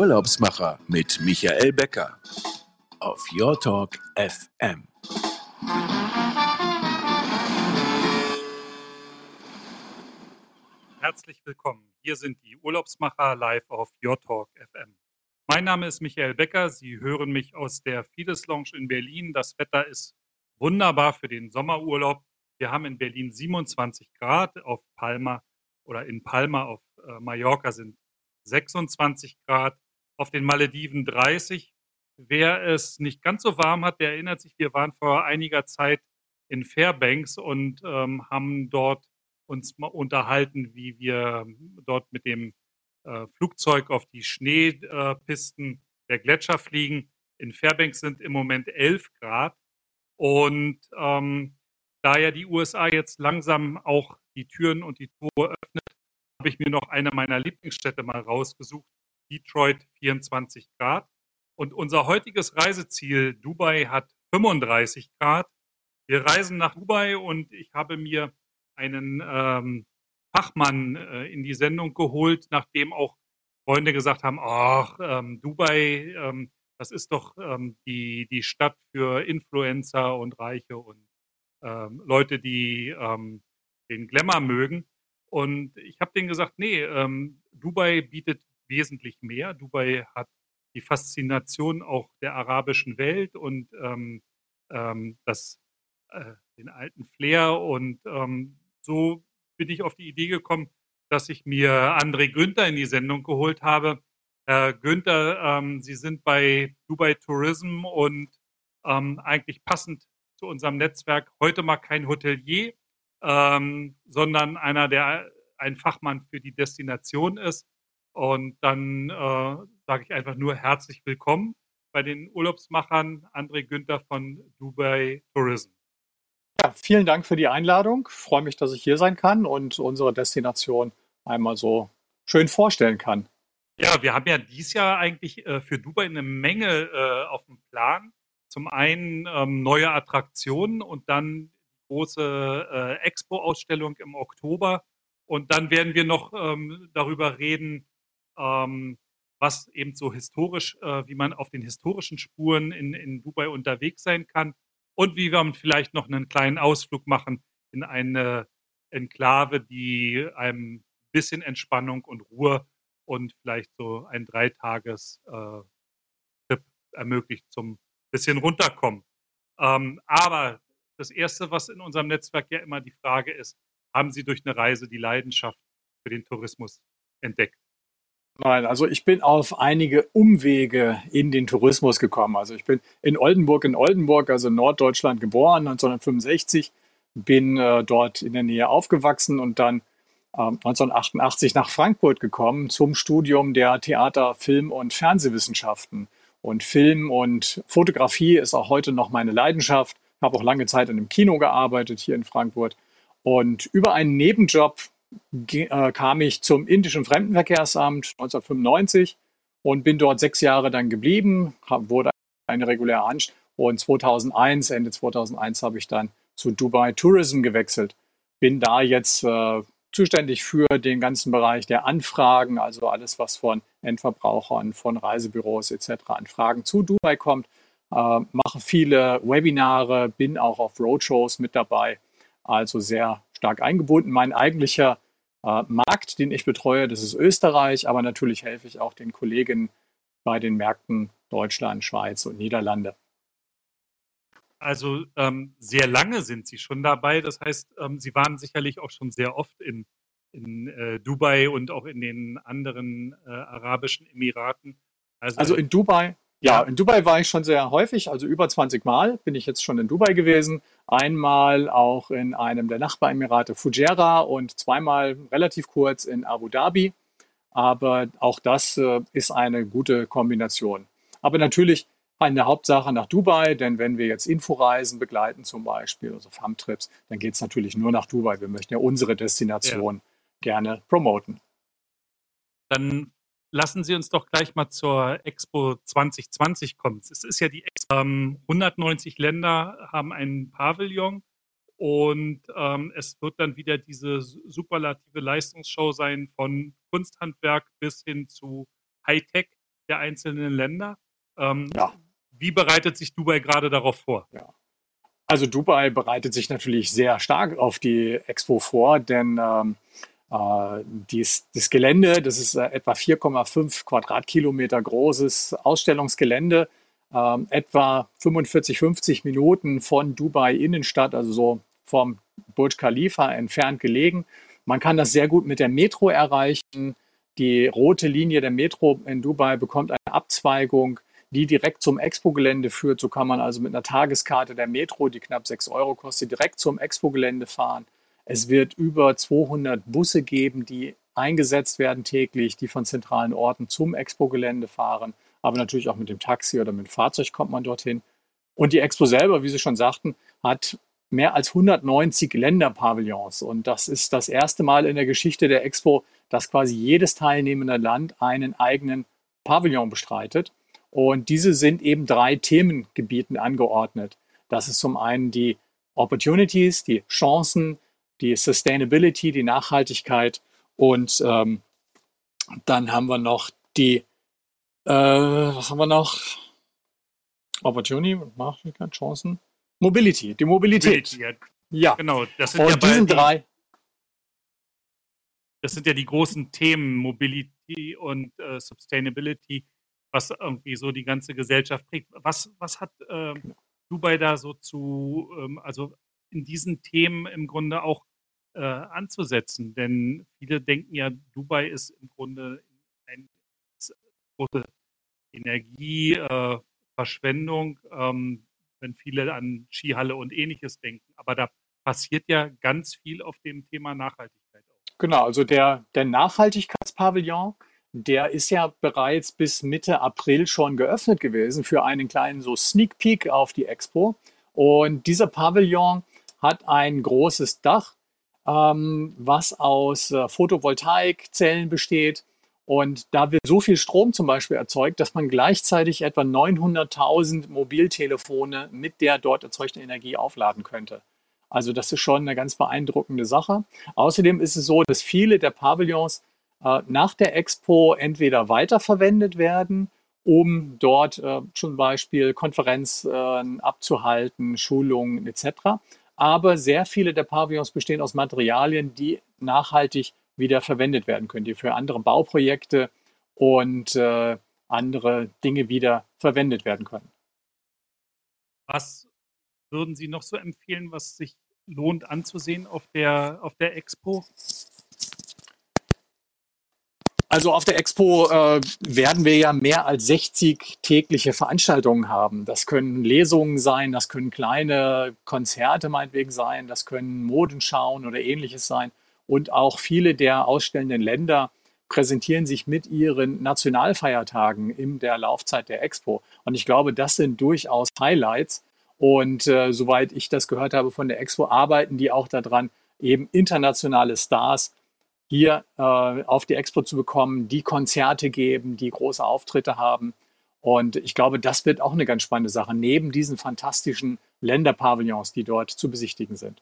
Urlaubsmacher mit Michael Becker auf Your Talk FM. Herzlich willkommen. Hier sind die Urlaubsmacher live auf Your Talk FM. Mein Name ist Michael Becker. Sie hören mich aus der Fides Lounge in Berlin. Das Wetter ist wunderbar für den Sommerurlaub. Wir haben in Berlin 27 Grad, auf Palma oder in Palma auf äh, Mallorca sind 26 Grad, auf den Malediven 30. Wer es nicht ganz so warm hat, der erinnert sich, wir waren vor einiger Zeit in Fairbanks und ähm, haben dort uns mal unterhalten, wie wir dort mit dem äh, Flugzeug auf die Schneepisten der Gletscher fliegen. In Fairbanks sind im Moment 11 Grad und ähm, da ja die USA jetzt langsam auch die Türen und die Tore öffnet, habe ich mir noch eine meiner Lieblingsstädte mal rausgesucht, Detroit 24 Grad. Und unser heutiges Reiseziel Dubai hat 35 Grad. Wir reisen nach Dubai und ich habe mir einen ähm, Fachmann äh, in die Sendung geholt, nachdem auch Freunde gesagt haben, ach, ähm, Dubai, ähm, das ist doch ähm, die, die Stadt für Influencer und Reiche und ähm, Leute, die ähm, den Glamour mögen. Und ich habe denen gesagt, nee, Dubai bietet wesentlich mehr. Dubai hat die Faszination auch der arabischen Welt und ähm, ähm, das, äh, den alten Flair. Und ähm, so bin ich auf die Idee gekommen, dass ich mir André Günther in die Sendung geholt habe. Herr Günther, ähm, Sie sind bei Dubai Tourism und ähm, eigentlich passend zu unserem Netzwerk heute mal kein Hotelier, ähm, sondern einer, der ein Fachmann für die Destination ist. Und dann äh, sage ich einfach nur herzlich willkommen bei den Urlaubsmachern André Günther von Dubai Tourism. Ja, vielen Dank für die Einladung. Ich freue mich, dass ich hier sein kann und unsere Destination einmal so schön vorstellen kann. Ja, wir haben ja dieses Jahr eigentlich äh, für Dubai eine Menge äh, auf dem Plan. Zum einen ähm, neue Attraktionen und dann große äh, Expo-Ausstellung im Oktober. Und dann werden wir noch ähm, darüber reden, ähm, was eben so historisch, äh, wie man auf den historischen Spuren in, in Dubai unterwegs sein kann und wie wir vielleicht noch einen kleinen Ausflug machen in eine Enklave, die einem bisschen Entspannung und Ruhe und vielleicht so ein Dreitages-Trip äh, ermöglicht zum bisschen runterkommen. Ähm, aber das Erste, was in unserem Netzwerk ja immer die Frage ist, haben Sie durch eine Reise die Leidenschaft für den Tourismus entdeckt? Nein, also ich bin auf einige Umwege in den Tourismus gekommen. Also ich bin in Oldenburg in Oldenburg, also in Norddeutschland geboren, 1965, bin äh, dort in der Nähe aufgewachsen und dann äh, 1988 nach Frankfurt gekommen zum Studium der Theater-, Film- und Fernsehwissenschaften. Und Film und Fotografie ist auch heute noch meine Leidenschaft. Ich habe auch lange Zeit in einem Kino gearbeitet hier in Frankfurt. Und über einen Nebenjob äh, kam ich zum indischen Fremdenverkehrsamt 1995 und bin dort sechs Jahre dann geblieben, wurde eine reguläre Anstellung und 2001, Ende 2001 habe ich dann zu Dubai Tourism gewechselt. Bin da jetzt äh, zuständig für den ganzen Bereich der Anfragen, also alles, was von Endverbrauchern, von Reisebüros etc. an Fragen zu Dubai kommt. Äh, mache viele Webinare, bin auch auf Roadshows mit dabei, also sehr stark eingebunden. Mein eigentlicher äh, Markt, den ich betreue, das ist Österreich, aber natürlich helfe ich auch den Kollegen bei den Märkten Deutschland, Schweiz und Niederlande. Also ähm, sehr lange sind Sie schon dabei. Das heißt, ähm, Sie waren sicherlich auch schon sehr oft in, in äh, Dubai und auch in den anderen äh, arabischen Emiraten. Also, also in Dubai ja, in Dubai war ich schon sehr häufig, also über 20 Mal bin ich jetzt schon in Dubai gewesen. Einmal auch in einem der Nachbaremirate Fujairah und zweimal relativ kurz in Abu Dhabi. Aber auch das äh, ist eine gute Kombination. Aber natürlich eine Hauptsache nach Dubai, denn wenn wir jetzt Inforeisen begleiten zum Beispiel, also Farmtrips, dann geht es natürlich nur nach Dubai. Wir möchten ja unsere Destination ja. gerne promoten. Dann lassen Sie uns doch gleich mal zur Expo 2020 kommen. Es ist ja die Expo, ähm, 190 Länder haben einen Pavillon und ähm, es wird dann wieder diese superlative Leistungsshow sein von Kunsthandwerk bis hin zu Hightech. der einzelnen Länder. Ähm, ja. Wie bereitet sich Dubai gerade darauf vor? Ja. Also Dubai bereitet sich natürlich sehr stark auf die Expo vor, denn ähm, äh, dies, das Gelände, das ist äh, etwa 4,5 Quadratkilometer großes Ausstellungsgelände, äh, etwa 45, 50 Minuten von Dubai Innenstadt, also so vom Burj Khalifa entfernt gelegen. Man kann das sehr gut mit der Metro erreichen. Die rote Linie der Metro in Dubai bekommt eine Abzweigung, die direkt zum Expo-Gelände führt. So kann man also mit einer Tageskarte der Metro, die knapp 6 Euro kostet, direkt zum Expo-Gelände fahren. Es wird über 200 Busse geben, die eingesetzt werden täglich, die von zentralen Orten zum Expo-Gelände fahren. Aber natürlich auch mit dem Taxi oder mit dem Fahrzeug kommt man dorthin. Und die Expo selber, wie Sie schon sagten, hat mehr als 190 Länderpavillons. Und das ist das erste Mal in der Geschichte der Expo, dass quasi jedes teilnehmende Land einen eigenen Pavillon bestreitet. Und diese sind eben drei Themengebieten angeordnet. Das ist zum einen die Opportunities, die Chancen, die Sustainability, die Nachhaltigkeit und ähm, dann haben wir noch die, äh, was haben wir noch? Opportunity, Nachhaltigkeit, Chancen, Mobility, die Mobilität. Mobility, ja. Genau, das sind und ja diesen die, drei. Das sind ja die großen Themen Mobility und äh, Sustainability, was irgendwie so die ganze Gesellschaft prägt. Was, was hat äh, Dubai da so zu, ähm, also in diesen Themen im Grunde auch äh, anzusetzen. Denn viele denken ja, Dubai ist im Grunde eine große Energieverschwendung, äh, ähm, wenn viele an Skihalle und ähnliches denken. Aber da passiert ja ganz viel auf dem Thema Nachhaltigkeit auch. Genau, also der, der Nachhaltigkeitspavillon, der ist ja bereits bis Mitte April schon geöffnet gewesen für einen kleinen so Sneak Peek auf die Expo. Und dieser Pavillon hat ein großes Dach, ähm, was aus äh, Photovoltaikzellen besteht. Und da wird so viel Strom zum Beispiel erzeugt, dass man gleichzeitig etwa 900.000 Mobiltelefone mit der dort erzeugten Energie aufladen könnte. Also das ist schon eine ganz beeindruckende Sache. Außerdem ist es so, dass viele der Pavillons äh, nach der Expo entweder weiterverwendet werden, um dort äh, zum Beispiel Konferenzen äh, abzuhalten, Schulungen etc aber sehr viele der Pavillons bestehen aus Materialien, die nachhaltig wieder verwendet werden können, die für andere Bauprojekte und äh, andere Dinge wieder verwendet werden können. Was würden Sie noch so empfehlen, was sich lohnt anzusehen auf der, auf der Expo? Also auf der Expo äh, werden wir ja mehr als 60 tägliche Veranstaltungen haben. Das können Lesungen sein, das können kleine Konzerte meinetwegen sein, das können Modenschauen oder ähnliches sein. Und auch viele der ausstellenden Länder präsentieren sich mit ihren Nationalfeiertagen in der Laufzeit der Expo. Und ich glaube, das sind durchaus Highlights. Und äh, soweit ich das gehört habe von der Expo, arbeiten die auch daran, eben internationale Stars hier äh, auf die Expo zu bekommen, die Konzerte geben, die große Auftritte haben. Und ich glaube, das wird auch eine ganz spannende Sache, neben diesen fantastischen Länderpavillons, die dort zu besichtigen sind.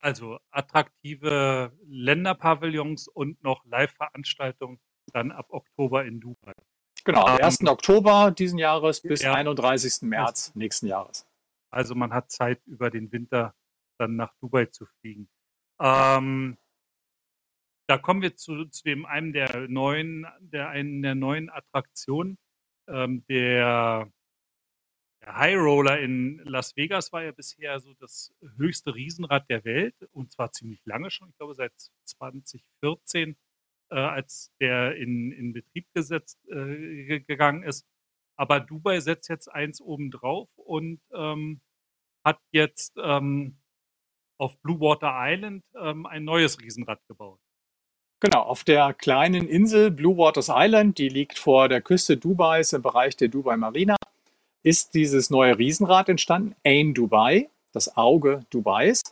Also attraktive Länderpavillons und noch Live-Veranstaltungen dann ab Oktober in Dubai. Genau, am 1. Ähm, Oktober diesen Jahres bis ja, 31. März nächsten Jahres. Also man hat Zeit, über den Winter dann nach Dubai zu fliegen. Ähm, da kommen wir zu, zu dem einem der neuen, der einen der neuen Attraktionen. Ähm, der, der High Roller in Las Vegas war ja bisher so das höchste Riesenrad der Welt und zwar ziemlich lange schon, ich glaube seit 2014, äh, als der in, in Betrieb gesetzt äh, gegangen ist. Aber Dubai setzt jetzt eins oben drauf und ähm, hat jetzt ähm, auf Blue Water Island ähm, ein neues Riesenrad gebaut. Genau, auf der kleinen Insel Blue Waters Island, die liegt vor der Küste Dubais im Bereich der Dubai Marina, ist dieses neue Riesenrad entstanden, Ain Dubai, das Auge Dubais.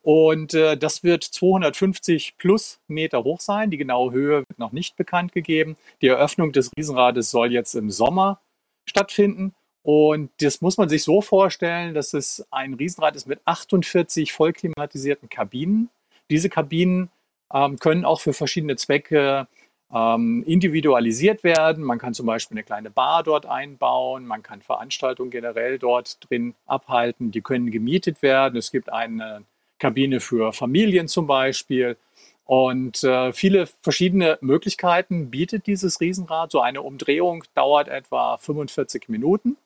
Und äh, das wird 250 plus Meter hoch sein. Die genaue Höhe wird noch nicht bekannt gegeben. Die Eröffnung des Riesenrades soll jetzt im Sommer stattfinden. Und das muss man sich so vorstellen, dass es ein Riesenrad ist mit 48 vollklimatisierten Kabinen. Diese Kabinen ähm, können auch für verschiedene Zwecke ähm, individualisiert werden. Man kann zum Beispiel eine kleine Bar dort einbauen, man kann Veranstaltungen generell dort drin abhalten, die können gemietet werden. Es gibt eine Kabine für Familien zum Beispiel. Und äh, viele verschiedene Möglichkeiten bietet dieses Riesenrad. So eine Umdrehung dauert etwa 45 Minuten.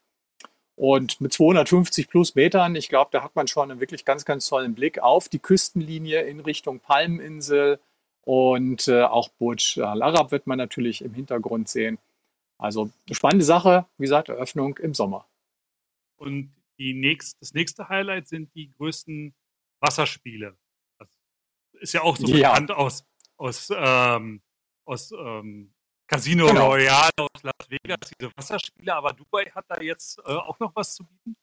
Und mit 250 plus Metern, ich glaube, da hat man schon einen wirklich ganz, ganz tollen Blick auf die Küstenlinie in Richtung Palmeninsel. Und äh, auch Burj Al Arab wird man natürlich im Hintergrund sehen. Also spannende Sache, wie gesagt, Eröffnung im Sommer. Und die nächst, das nächste Highlight sind die größten Wasserspiele. Das ist ja auch so ja. bekannt aus, aus, ähm, aus ähm, Casino genau. Royale aus Las Vegas, diese Wasserspiele, aber Dubai hat da jetzt äh, auch noch was zu bieten?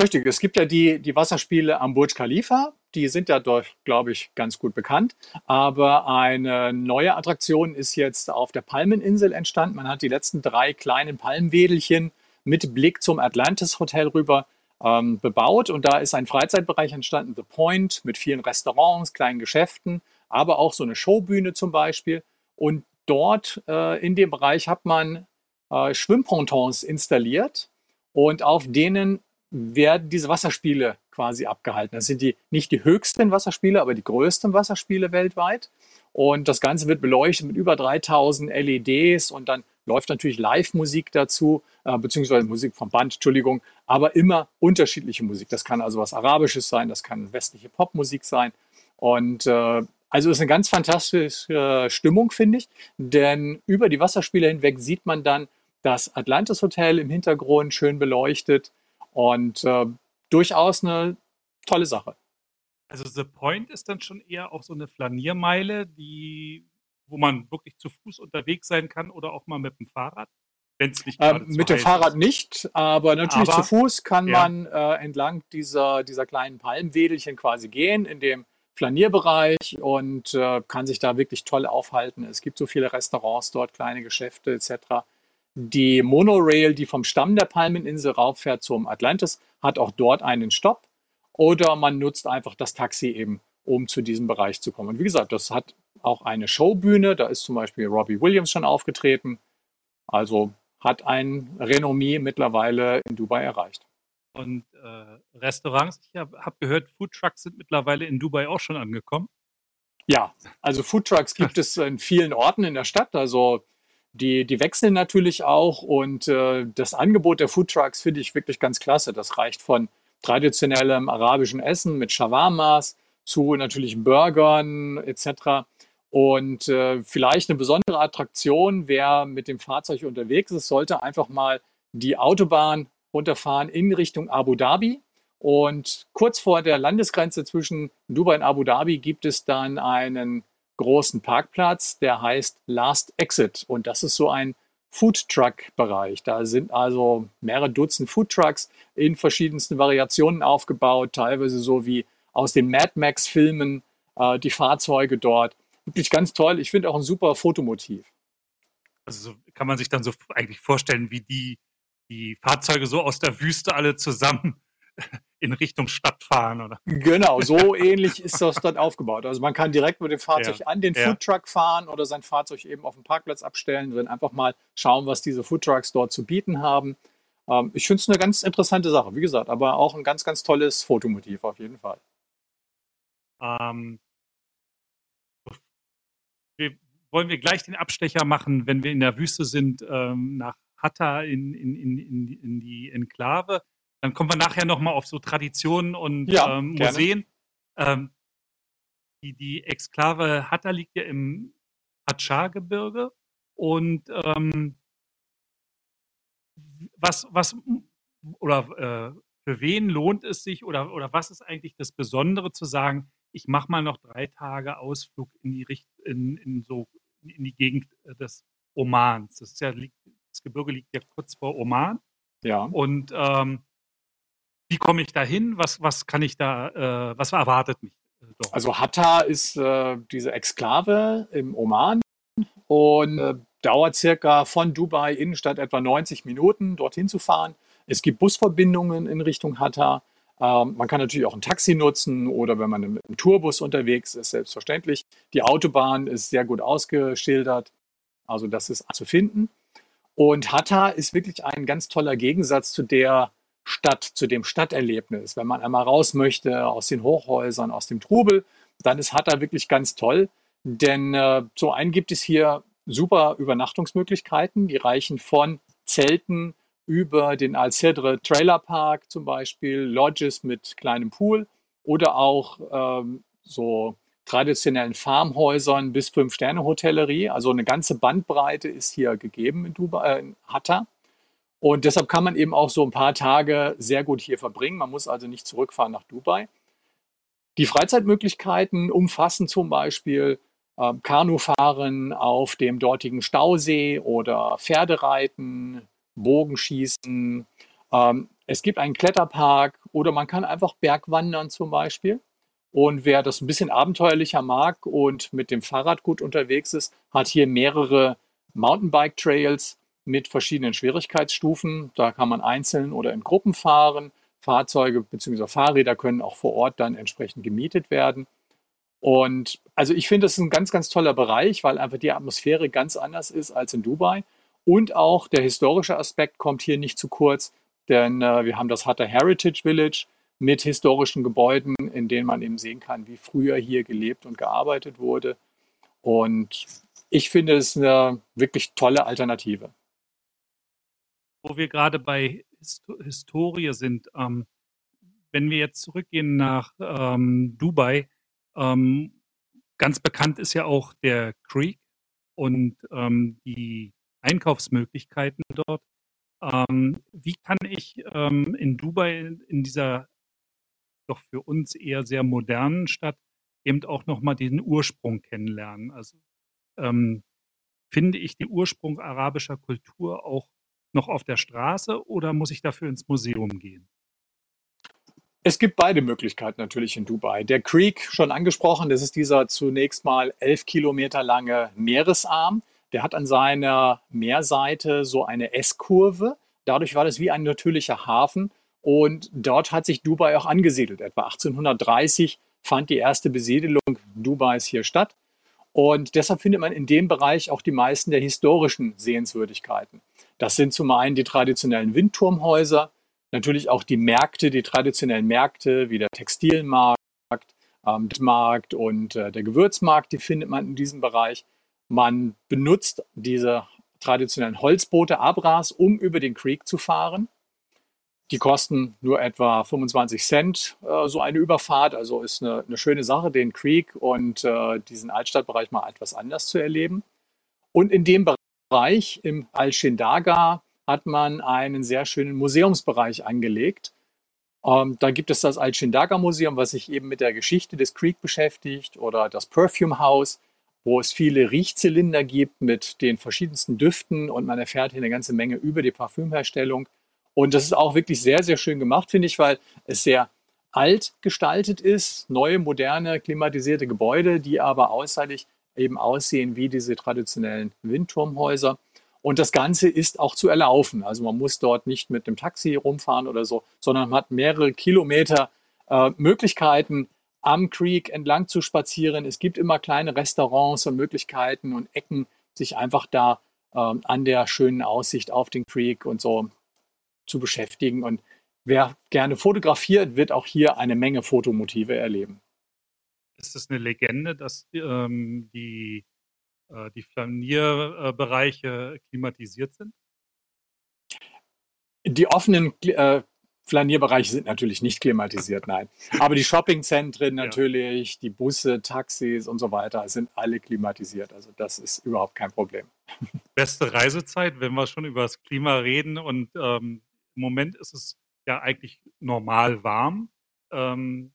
Richtig, es gibt ja die, die Wasserspiele am Burj Khalifa, die sind ja dort, glaube ich, ganz gut bekannt. Aber eine neue Attraktion ist jetzt auf der Palmeninsel entstanden. Man hat die letzten drei kleinen Palmwedelchen mit Blick zum Atlantis Hotel rüber ähm, bebaut. Und da ist ein Freizeitbereich entstanden, The Point, mit vielen Restaurants, kleinen Geschäften, aber auch so eine Showbühne zum Beispiel. Und dort äh, in dem Bereich hat man äh, Schwimmpontons installiert und auf denen werden diese Wasserspiele quasi abgehalten. Das sind die nicht die höchsten Wasserspiele, aber die größten Wasserspiele weltweit. Und das Ganze wird beleuchtet mit über 3000 LEDs und dann läuft natürlich Live-Musik dazu, äh, beziehungsweise Musik vom Band, Entschuldigung, aber immer unterschiedliche Musik. Das kann also was Arabisches sein, das kann westliche Popmusik sein. Und äh, also ist eine ganz fantastische Stimmung, finde ich, denn über die Wasserspiele hinweg sieht man dann das Atlantis Hotel im Hintergrund schön beleuchtet und äh, durchaus eine tolle Sache. Also The Point ist dann schon eher auch so eine Flaniermeile, die, wo man wirklich zu Fuß unterwegs sein kann oder auch mal mit dem Fahrrad. Wenn's nicht ähm, mit dem Fahrrad ist. nicht, aber natürlich aber, zu Fuß kann ja. man äh, entlang dieser, dieser kleinen Palmwedelchen quasi gehen, in dem Flanierbereich und äh, kann sich da wirklich toll aufhalten. Es gibt so viele Restaurants dort, kleine Geschäfte etc. Die Monorail, die vom Stamm der Palmeninsel rauffährt zum Atlantis, hat auch dort einen Stopp. Oder man nutzt einfach das Taxi eben, um zu diesem Bereich zu kommen. Und wie gesagt, das hat auch eine Showbühne. Da ist zum Beispiel Robbie Williams schon aufgetreten. Also hat ein Renommee mittlerweile in Dubai erreicht. Und äh, Restaurants, ich habe hab gehört, Foodtrucks sind mittlerweile in Dubai auch schon angekommen. Ja, also Foodtrucks gibt es in vielen Orten in der Stadt. Also die, die wechseln natürlich auch und äh, das Angebot der Foodtrucks finde ich wirklich ganz klasse. Das reicht von traditionellem arabischen Essen mit Shawarmas zu natürlich Burgern etc. Und äh, vielleicht eine besondere Attraktion, wer mit dem Fahrzeug unterwegs ist, sollte einfach mal die Autobahn runterfahren in Richtung Abu Dhabi. Und kurz vor der Landesgrenze zwischen Dubai und Abu Dhabi gibt es dann einen großen Parkplatz, der heißt Last Exit. Und das ist so ein Food Truck Bereich. Da sind also mehrere Dutzend Food Trucks in verschiedensten Variationen aufgebaut, teilweise so wie aus den Mad Max Filmen äh, die Fahrzeuge dort. Wirklich ganz toll. Ich finde auch ein super Fotomotiv. Also so kann man sich dann so eigentlich vorstellen, wie die die Fahrzeuge so aus der Wüste alle zusammen in Richtung Stadt fahren, oder? Genau, so ähnlich ist das dort aufgebaut. Also man kann direkt mit dem Fahrzeug ja, an den ja. Foodtruck fahren oder sein Fahrzeug eben auf dem Parkplatz abstellen, dann einfach mal schauen, was diese Foodtrucks dort zu bieten haben. Ähm, ich finde es eine ganz interessante Sache, wie gesagt, aber auch ein ganz, ganz tolles Fotomotiv auf jeden Fall. Ähm, wir, wollen wir gleich den Abstecher machen, wenn wir in der Wüste sind, ähm, nach Hatta in, in, in, in, die Enklave. Dann kommen wir nachher nochmal auf so Traditionen und ja, ähm, Museen. Ähm, die, die Exklave Hatta liegt ja im Hatschar-Gebirge. Und ähm, was, was oder äh, für wen lohnt es sich oder, oder was ist eigentlich das Besondere zu sagen, ich mache mal noch drei Tage Ausflug in die Richt in, in so in die Gegend des Omans. Das ist ja, liegt das Gebirge liegt ja kurz vor Oman. Ja. Und ähm, wie komme ich da hin? Was, was kann ich da, äh, was erwartet mich äh, dort? Also Hatta ist äh, diese Exklave im Oman und äh, dauert circa von Dubai Innenstadt etwa 90 Minuten dorthin zu fahren. Es gibt Busverbindungen in Richtung Hatta. Ähm, man kann natürlich auch ein Taxi nutzen oder wenn man im Tourbus unterwegs ist, selbstverständlich. Die Autobahn ist sehr gut ausgeschildert. Also das ist zu finden. Und Hatta ist wirklich ein ganz toller Gegensatz zu der Stadt, zu dem Stadterlebnis. Wenn man einmal raus möchte aus den Hochhäusern, aus dem Trubel, dann ist Hatta wirklich ganz toll. Denn äh, zum einen gibt es hier super Übernachtungsmöglichkeiten, die reichen von Zelten über den Al-Sedre Trailer Park zum Beispiel, Lodges mit kleinem Pool oder auch ähm, so traditionellen Farmhäusern bis Fünf-Sterne-Hotellerie. Also eine ganze Bandbreite ist hier gegeben in, Dubai, äh, in Hatta. Und deshalb kann man eben auch so ein paar Tage sehr gut hier verbringen. Man muss also nicht zurückfahren nach Dubai. Die Freizeitmöglichkeiten umfassen zum Beispiel äh, Kanufahren auf dem dortigen Stausee oder Pferdereiten, Bogenschießen. Ähm, es gibt einen Kletterpark oder man kann einfach Bergwandern zum Beispiel. Und wer das ein bisschen abenteuerlicher mag und mit dem Fahrrad gut unterwegs ist, hat hier mehrere Mountainbike-Trails mit verschiedenen Schwierigkeitsstufen. Da kann man einzeln oder in Gruppen fahren. Fahrzeuge bzw. Fahrräder können auch vor Ort dann entsprechend gemietet werden. Und also ich finde, das ist ein ganz, ganz toller Bereich, weil einfach die Atmosphäre ganz anders ist als in Dubai. Und auch der historische Aspekt kommt hier nicht zu kurz, denn äh, wir haben das Hatta Heritage Village mit historischen Gebäuden, in denen man eben sehen kann, wie früher hier gelebt und gearbeitet wurde. Und ich finde es eine wirklich tolle Alternative. Wo wir gerade bei Hist Historie sind, ähm, wenn wir jetzt zurückgehen nach ähm, Dubai, ähm, ganz bekannt ist ja auch der Creek und ähm, die Einkaufsmöglichkeiten dort. Ähm, wie kann ich ähm, in Dubai in dieser doch für uns eher sehr modernen Stadt eben auch nochmal den Ursprung kennenlernen? Also ähm, finde ich den Ursprung arabischer Kultur auch noch auf der Straße oder muss ich dafür ins Museum gehen? Es gibt beide Möglichkeiten natürlich in Dubai. Der Creek, schon angesprochen, das ist dieser zunächst mal elf Kilometer lange Meeresarm. Der hat an seiner Meerseite so eine S-Kurve. Dadurch war das wie ein natürlicher Hafen. Und dort hat sich Dubai auch angesiedelt. Etwa 1830 fand die erste Besiedelung Dubais hier statt. Und deshalb findet man in dem Bereich auch die meisten der historischen Sehenswürdigkeiten. Das sind zum einen die traditionellen Windturmhäuser, natürlich auch die Märkte, die traditionellen Märkte wie der Textilmarkt, ähm, Markt und äh, der Gewürzmarkt, die findet man in diesem Bereich. Man benutzt diese traditionellen Holzboote, Abras, um über den Creek zu fahren. Die kosten nur etwa 25 Cent, äh, so eine Überfahrt. Also ist eine, eine, schöne Sache, den Creek und äh, diesen Altstadtbereich mal etwas anders zu erleben. Und in dem Bereich, im Al-Shindaga, hat man einen sehr schönen Museumsbereich angelegt. Ähm, da gibt es das Al-Shindaga Museum, was sich eben mit der Geschichte des Creek beschäftigt, oder das Perfume House, wo es viele Riechzylinder gibt mit den verschiedensten Düften und man erfährt hier eine ganze Menge über die Parfümherstellung. Und das ist auch wirklich sehr, sehr schön gemacht, finde ich, weil es sehr alt gestaltet ist, neue, moderne, klimatisierte Gebäude, die aber ausseitig eben aussehen wie diese traditionellen Windturmhäuser. Und das Ganze ist auch zu erlaufen. Also man muss dort nicht mit dem Taxi rumfahren oder so, sondern man hat mehrere Kilometer äh, Möglichkeiten, am Creek entlang zu spazieren. Es gibt immer kleine Restaurants und Möglichkeiten und Ecken, sich einfach da äh, an der schönen Aussicht auf den Creek und so zu beschäftigen. Und wer gerne fotografiert, wird auch hier eine Menge Fotomotive erleben. Ist es eine Legende, dass ähm, die äh, die Flanierbereiche klimatisiert sind? Die offenen äh, Flanierbereiche sind natürlich nicht klimatisiert, nein. Aber die Shoppingzentren natürlich, ja. die Busse, Taxis und so weiter sind alle klimatisiert. Also das ist überhaupt kein Problem. Beste Reisezeit, wenn wir schon über das Klima reden. Und ähm, im Moment ist es ja eigentlich normal warm. Ähm,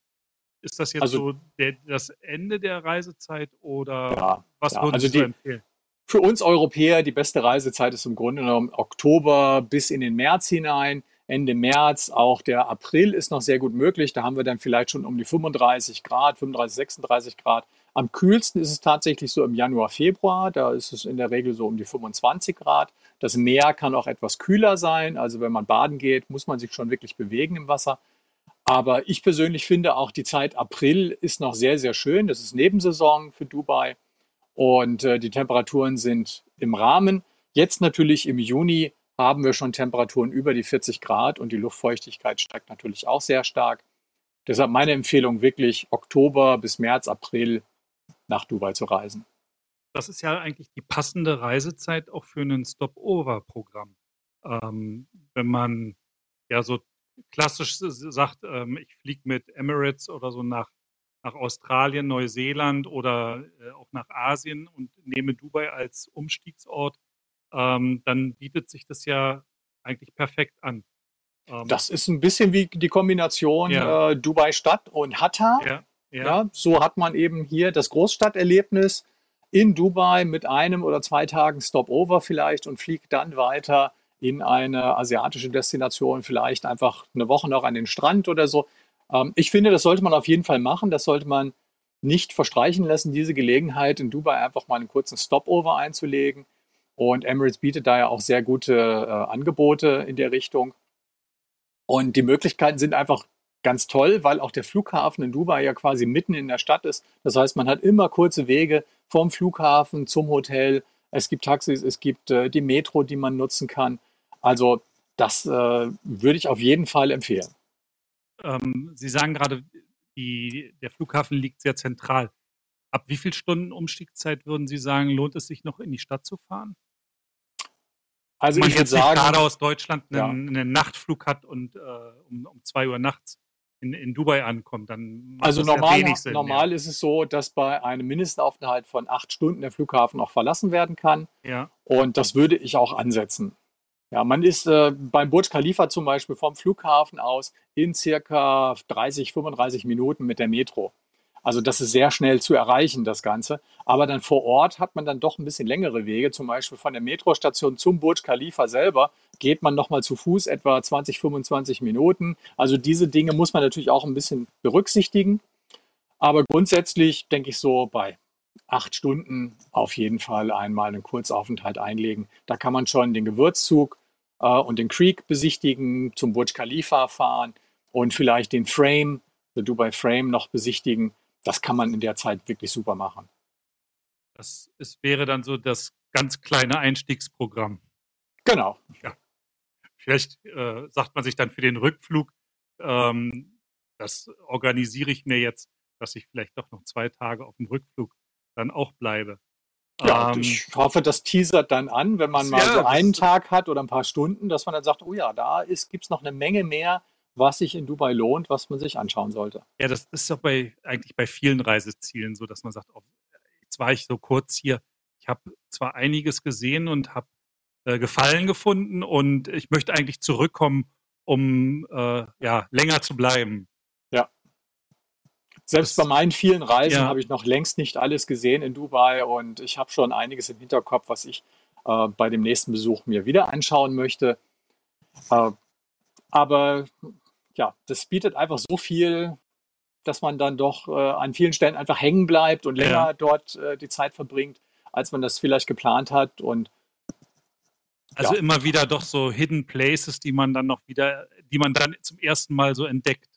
ist das jetzt also, so der, das Ende der Reisezeit oder ja, was ja, würden also Sie die, empfehlen? Für uns Europäer die beste Reisezeit ist im Grunde genommen Oktober bis in den März hinein. Ende März, auch der April ist noch sehr gut möglich. Da haben wir dann vielleicht schon um die 35 Grad, 35, 36 Grad. Am kühlsten ist es tatsächlich so im Januar, Februar. Da ist es in der Regel so um die 25 Grad. Das Meer kann auch etwas kühler sein. Also wenn man baden geht, muss man sich schon wirklich bewegen im Wasser. Aber ich persönlich finde auch die Zeit April ist noch sehr, sehr schön. Das ist Nebensaison für Dubai. Und äh, die Temperaturen sind im Rahmen. Jetzt natürlich im Juni haben wir schon Temperaturen über die 40 Grad und die Luftfeuchtigkeit steigt natürlich auch sehr stark. Deshalb meine Empfehlung wirklich Oktober bis März, April nach Dubai zu reisen. Das ist ja eigentlich die passende Reisezeit auch für ein Stopover-Programm. Ähm, wenn man ja so klassisch sagt, ähm, ich fliege mit Emirates oder so nach, nach Australien, Neuseeland oder äh, auch nach Asien und nehme Dubai als Umstiegsort, ähm, dann bietet sich das ja eigentlich perfekt an. Ähm, das ist ein bisschen wie die Kombination ja. äh, Dubai-Stadt und Hatta. Ja, ja. ja, so hat man eben hier das Großstadterlebnis in Dubai mit einem oder zwei Tagen Stopover vielleicht und fliegt dann weiter in eine asiatische Destination, vielleicht einfach eine Woche noch an den Strand oder so. Ähm, ich finde, das sollte man auf jeden Fall machen. Das sollte man nicht verstreichen lassen, diese Gelegenheit in Dubai einfach mal einen kurzen Stopover einzulegen. Und Emirates bietet da ja auch sehr gute äh, Angebote in der Richtung. Und die Möglichkeiten sind einfach ganz toll, weil auch der Flughafen in Dubai ja quasi mitten in der Stadt ist. Das heißt, man hat immer kurze Wege vom Flughafen zum Hotel. Es gibt Taxis, es gibt äh, die Metro, die man nutzen kann. Also das äh, würde ich auf jeden Fall empfehlen. Ähm, Sie sagen gerade, die, der Flughafen liegt sehr zentral. Ab wie viel Stunden Umstiegszeit würden Sie sagen, lohnt es sich noch in die Stadt zu fahren? Also man ich jetzt sagen, gerade aus Deutschland einen, ja. einen, Nachtflug hat und äh, um, um zwei Uhr nachts in, in Dubai ankommt, dann also normal, ja Sinn, normal ja. ist es so, dass bei einem Mindestaufenthalt von acht Stunden der Flughafen auch verlassen werden kann. Ja. Und das würde ich auch ansetzen. Ja, man ist äh, beim Burj Khalifa zum Beispiel vom Flughafen aus in circa 30, 35 Minuten mit der Metro. Also das ist sehr schnell zu erreichen, das Ganze. Aber dann vor Ort hat man dann doch ein bisschen längere Wege. Zum Beispiel von der Metrostation zum Burj Khalifa selber geht man nochmal zu Fuß etwa 20, 25 Minuten. Also diese Dinge muss man natürlich auch ein bisschen berücksichtigen. Aber grundsätzlich denke ich so bei acht Stunden auf jeden Fall einmal einen Kurzaufenthalt einlegen. Da kann man schon den Gewürzzug äh, und den Creek besichtigen, zum Burj Khalifa fahren und vielleicht den Frame, der Dubai Frame noch besichtigen das kann man in der Zeit wirklich super machen. Das ist, wäre dann so das ganz kleine Einstiegsprogramm. Genau. Ja. Vielleicht äh, sagt man sich dann für den Rückflug, ähm, das organisiere ich mir jetzt, dass ich vielleicht doch noch zwei Tage auf dem Rückflug dann auch bleibe. Ja, ähm, ich hoffe, das teasert dann an, wenn man mal ja, so einen Tag hat oder ein paar Stunden, dass man dann sagt, oh ja, da gibt es noch eine Menge mehr was sich in Dubai lohnt, was man sich anschauen sollte. Ja, das ist doch bei, eigentlich bei vielen Reisezielen so, dass man sagt, oh, jetzt war ich so kurz hier, ich habe zwar einiges gesehen und habe äh, Gefallen gefunden und ich möchte eigentlich zurückkommen, um äh, ja, länger zu bleiben. Ja. Selbst das, bei meinen vielen Reisen ja. habe ich noch längst nicht alles gesehen in Dubai und ich habe schon einiges im Hinterkopf, was ich äh, bei dem nächsten Besuch mir wieder anschauen möchte. Äh, aber ja, das bietet einfach so viel, dass man dann doch äh, an vielen Stellen einfach hängen bleibt und länger ja. dort äh, die Zeit verbringt, als man das vielleicht geplant hat. Und also ja. immer wieder doch so Hidden Places, die man dann noch wieder, die man dann zum ersten Mal so entdeckt.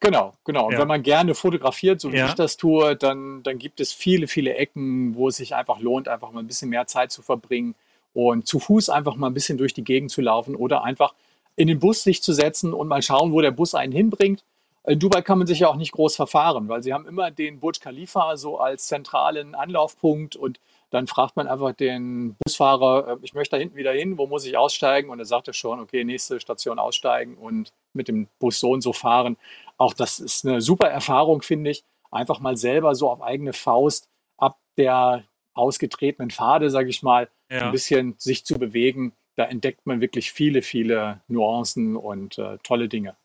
Genau, genau. Und wenn man gerne fotografiert, so wie ja. ich das tue, dann, dann gibt es viele, viele Ecken, wo es sich einfach lohnt, einfach mal ein bisschen mehr Zeit zu verbringen und zu Fuß einfach mal ein bisschen durch die Gegend zu laufen oder einfach in den Bus sich zu setzen und mal schauen, wo der Bus einen hinbringt. In Dubai kann man sich ja auch nicht groß verfahren, weil sie haben immer den Burj Khalifa so als zentralen Anlaufpunkt und dann fragt man einfach den Busfahrer, äh, ich möchte da hinten wieder hin, wo muss ich aussteigen? Und er sagt er schon, okay, nächste Station aussteigen und mit dem Bus so und so fahren. Auch das ist eine super Erfahrung, finde ich. Einfach mal selber so auf eigene Faust ab der ausgetretenen Pfade, sage ich mal, ja. ein bisschen sich zu bewegen da entdeckt man wirklich viele, viele Nuancen und äh, tolle Dinge.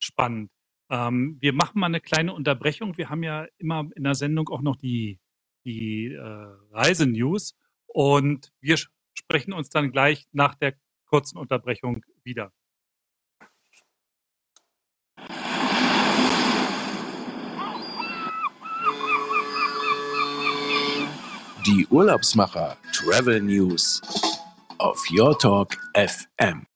Spannend. Ähm, wir machen mal eine kleine Unterbrechung. Wir haben ja immer in der Sendung auch noch die, die äh, Reisenews und wir sprechen uns dann gleich nach der kurzen Unterbrechung wieder. Die Urlaubsmacher Travel News auf Your Talk FM.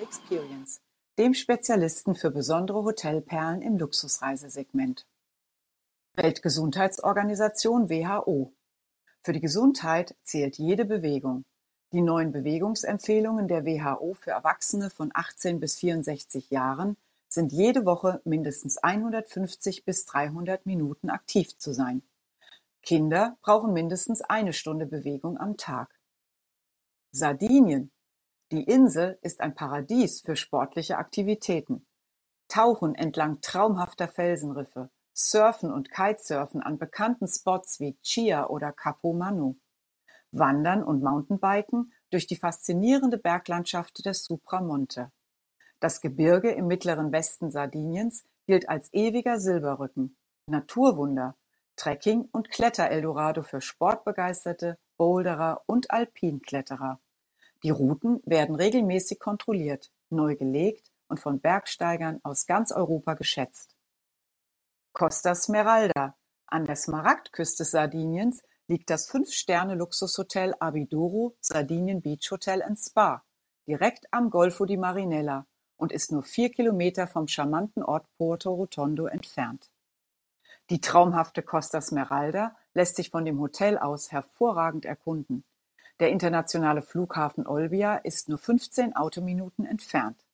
Experience, dem Spezialisten für besondere Hotelperlen im Luxusreisesegment. Weltgesundheitsorganisation WHO. Für die Gesundheit zählt jede Bewegung. Die neuen Bewegungsempfehlungen der WHO für Erwachsene von 18 bis 64 Jahren sind jede Woche mindestens 150 bis 300 Minuten aktiv zu sein. Kinder brauchen mindestens eine Stunde Bewegung am Tag. Sardinien. Die Insel ist ein Paradies für sportliche Aktivitäten. Tauchen entlang traumhafter Felsenriffe, Surfen und Kitesurfen an bekannten Spots wie Chia oder Capo Manu. Wandern und Mountainbiken durch die faszinierende Berglandschaft des Supramonte. Das Gebirge im mittleren Westen Sardiniens gilt als ewiger Silberrücken, Naturwunder, Trekking- und Kletter-Eldorado für Sportbegeisterte, Boulderer und Alpinkletterer. Die Routen werden regelmäßig kontrolliert, neu gelegt und von Bergsteigern aus ganz Europa geschätzt. Costa Smeralda. An der Smaragdküste Sardiniens liegt das Fünf-Sterne-Luxushotel Abidoro Sardinian Beach Hotel Spa, direkt am Golfo di Marinella und ist nur vier Kilometer vom charmanten Ort Porto Rotondo entfernt. Die traumhafte Costa Smeralda lässt sich von dem Hotel aus hervorragend erkunden. Der internationale Flughafen Olbia ist nur 15 Autominuten entfernt.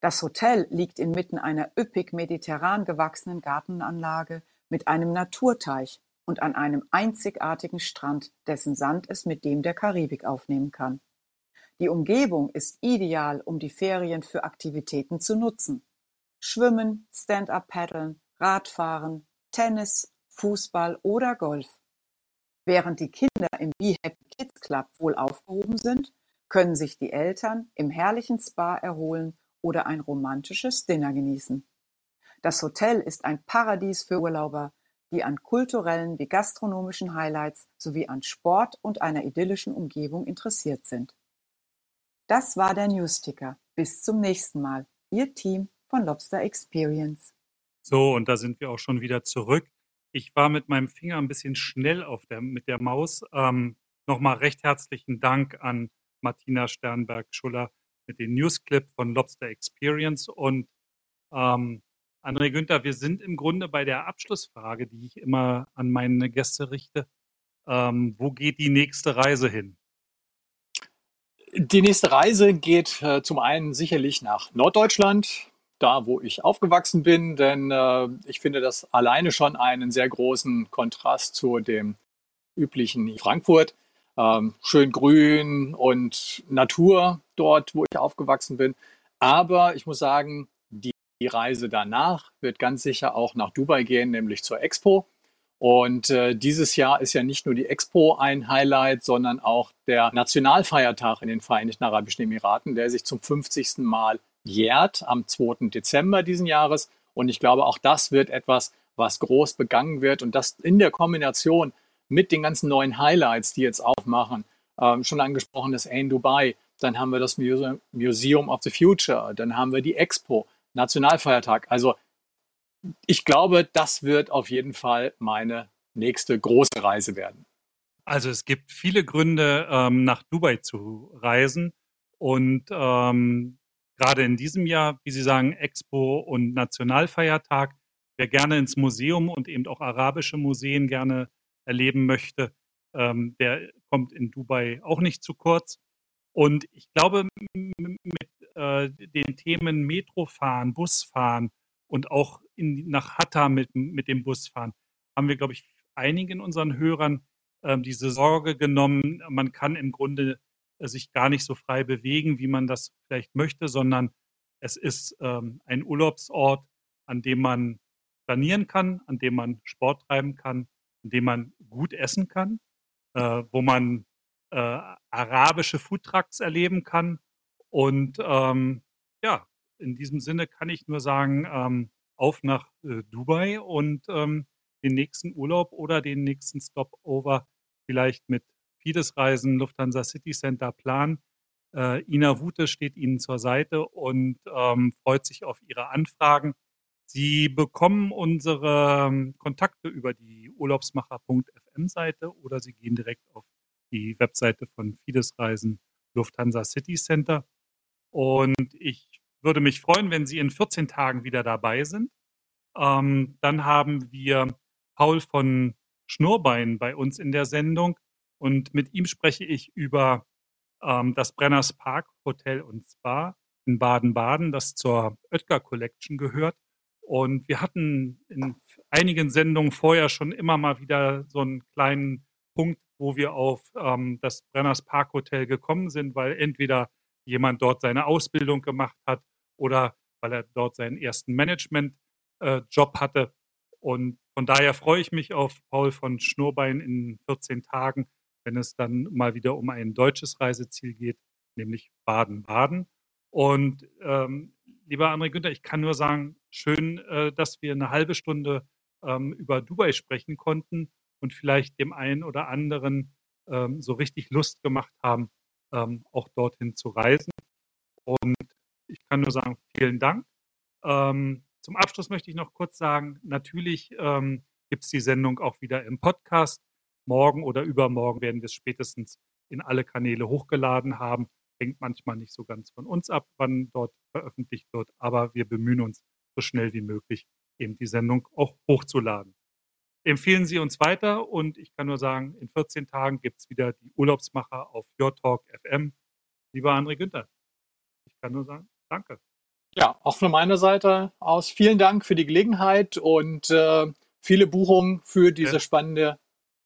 Das Hotel liegt inmitten einer üppig mediterran gewachsenen Gartenanlage mit einem Naturteich und an einem einzigartigen Strand, dessen Sand es mit dem der Karibik aufnehmen kann. Die Umgebung ist ideal, um die Ferien für Aktivitäten zu nutzen. Schwimmen, Stand-up-Paddeln, Radfahren, Tennis, Fußball oder Golf. Während die Kinder im Be Happy Kids Club wohl aufgehoben sind, können sich die Eltern im herrlichen Spa erholen oder ein romantisches Dinner genießen. Das Hotel ist ein Paradies für Urlauber, die an kulturellen wie gastronomischen Highlights sowie an Sport und einer idyllischen Umgebung interessiert sind. Das war der Newsticker. Bis zum nächsten Mal. Ihr Team von Lobster Experience. So, und da sind wir auch schon wieder zurück. Ich war mit meinem Finger ein bisschen schnell auf der, mit der Maus. Ähm, Nochmal recht herzlichen Dank an Martina Sternberg-Schuller mit dem Newsclip von Lobster Experience und ähm, André Günther, wir sind im Grunde bei der Abschlussfrage, die ich immer an meine Gäste richte. Ähm, wo geht die nächste Reise hin? Die nächste Reise geht äh, zum einen sicherlich nach Norddeutschland, da wo ich aufgewachsen bin, denn äh, ich finde das alleine schon einen sehr großen Kontrast zu dem üblichen Frankfurt. Ähm, schön grün und Natur dort, wo ich aufgewachsen bin. Aber ich muss sagen, die Reise danach wird ganz sicher auch nach Dubai gehen, nämlich zur Expo. Und äh, dieses Jahr ist ja nicht nur die Expo ein Highlight, sondern auch der Nationalfeiertag in den Vereinigten Arabischen Emiraten, der sich zum 50. Mal jährt am 2. Dezember diesen Jahres. Und ich glaube, auch das wird etwas, was groß begangen wird und das in der Kombination mit den ganzen neuen Highlights, die jetzt aufmachen, ähm, schon angesprochen das Ain Dubai, dann haben wir das Museum of the Future, dann haben wir die Expo, Nationalfeiertag. Also ich glaube, das wird auf jeden Fall meine nächste große Reise werden. Also es gibt viele Gründe, ähm, nach Dubai zu reisen. Und ähm, gerade in diesem Jahr, wie Sie sagen, Expo und Nationalfeiertag, wer gerne ins Museum und eben auch arabische Museen gerne erleben möchte, ähm, der kommt in Dubai auch nicht zu kurz. Und ich glaube, mit äh, den Themen Metrofahren, Busfahren und auch in, nach Hatta mit, mit dem Busfahren haben wir, glaube ich, einigen unseren Hörern äh, diese Sorge genommen, man kann im Grunde sich gar nicht so frei bewegen, wie man das vielleicht möchte, sondern es ist ähm, ein Urlaubsort, an dem man planieren kann, an dem man Sport treiben kann, an dem man gut essen kann, äh, wo man äh, arabische Foodtrucks erleben kann. Und ähm, ja, in diesem Sinne kann ich nur sagen, ähm, auf nach äh, Dubai und ähm, den nächsten Urlaub oder den nächsten Stopover vielleicht mit Fides Reisen, Lufthansa City Center Plan. Äh, Ina Wute steht Ihnen zur Seite und ähm, freut sich auf Ihre Anfragen. Sie bekommen unsere ähm, Kontakte über die urlaubsmacher.fm Seite oder Sie gehen direkt auf die Webseite von Fides Reisen Lufthansa City Center. Und ich würde mich freuen, wenn Sie in 14 Tagen wieder dabei sind. Ähm, dann haben wir Paul von Schnurbein bei uns in der Sendung und mit ihm spreche ich über ähm, das Brenners Park Hotel und Spa in Baden-Baden, das zur Oetker Collection gehört. Und wir hatten in einigen Sendungen vorher schon immer mal wieder so einen kleinen Punkt, wo wir auf ähm, das Brenners Park Hotel gekommen sind, weil entweder jemand dort seine Ausbildung gemacht hat oder weil er dort seinen ersten Management-Job äh, hatte. Und von daher freue ich mich auf Paul von Schnurbein in 14 Tagen, wenn es dann mal wieder um ein deutsches Reiseziel geht, nämlich Baden-Baden. Und ähm, lieber André Günther, ich kann nur sagen, schön, äh, dass wir eine halbe Stunde ähm, über Dubai sprechen konnten und vielleicht dem einen oder anderen ähm, so richtig Lust gemacht haben, ähm, auch dorthin zu reisen. Und ich kann nur sagen, vielen Dank. Ähm, zum Abschluss möchte ich noch kurz sagen, natürlich ähm, gibt es die Sendung auch wieder im Podcast. Morgen oder übermorgen werden wir es spätestens in alle Kanäle hochgeladen haben. Hängt manchmal nicht so ganz von uns ab, wann dort veröffentlicht wird, aber wir bemühen uns so schnell wie möglich, eben die Sendung auch hochzuladen. Empfehlen Sie uns weiter und ich kann nur sagen, in 14 Tagen gibt es wieder die Urlaubsmacher auf Your Talk FM. Lieber André Günther, ich kann nur sagen, danke. Ja, auch von meiner Seite aus vielen Dank für die Gelegenheit und äh, viele Buchungen für diese ja. spannende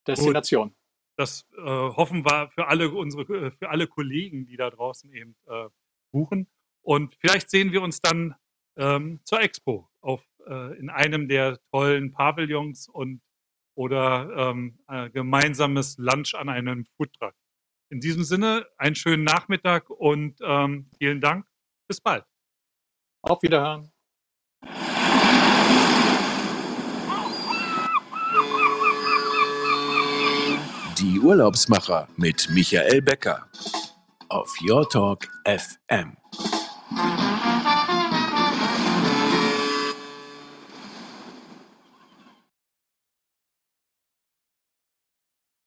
Destination. Gut. Das äh, hoffen wir für alle unsere, äh, für alle Kollegen, die da draußen eben äh, buchen. Und vielleicht sehen wir uns dann ähm, zur Expo auf, äh, in einem der tollen Pavillons und oder ähm, gemeinsames Lunch an einem Foodtruck. In diesem Sinne, einen schönen Nachmittag und ähm, vielen Dank. Bis bald. Auf Wiederhören. Die Urlaubsmacher mit Michael Becker auf Your Talk FM.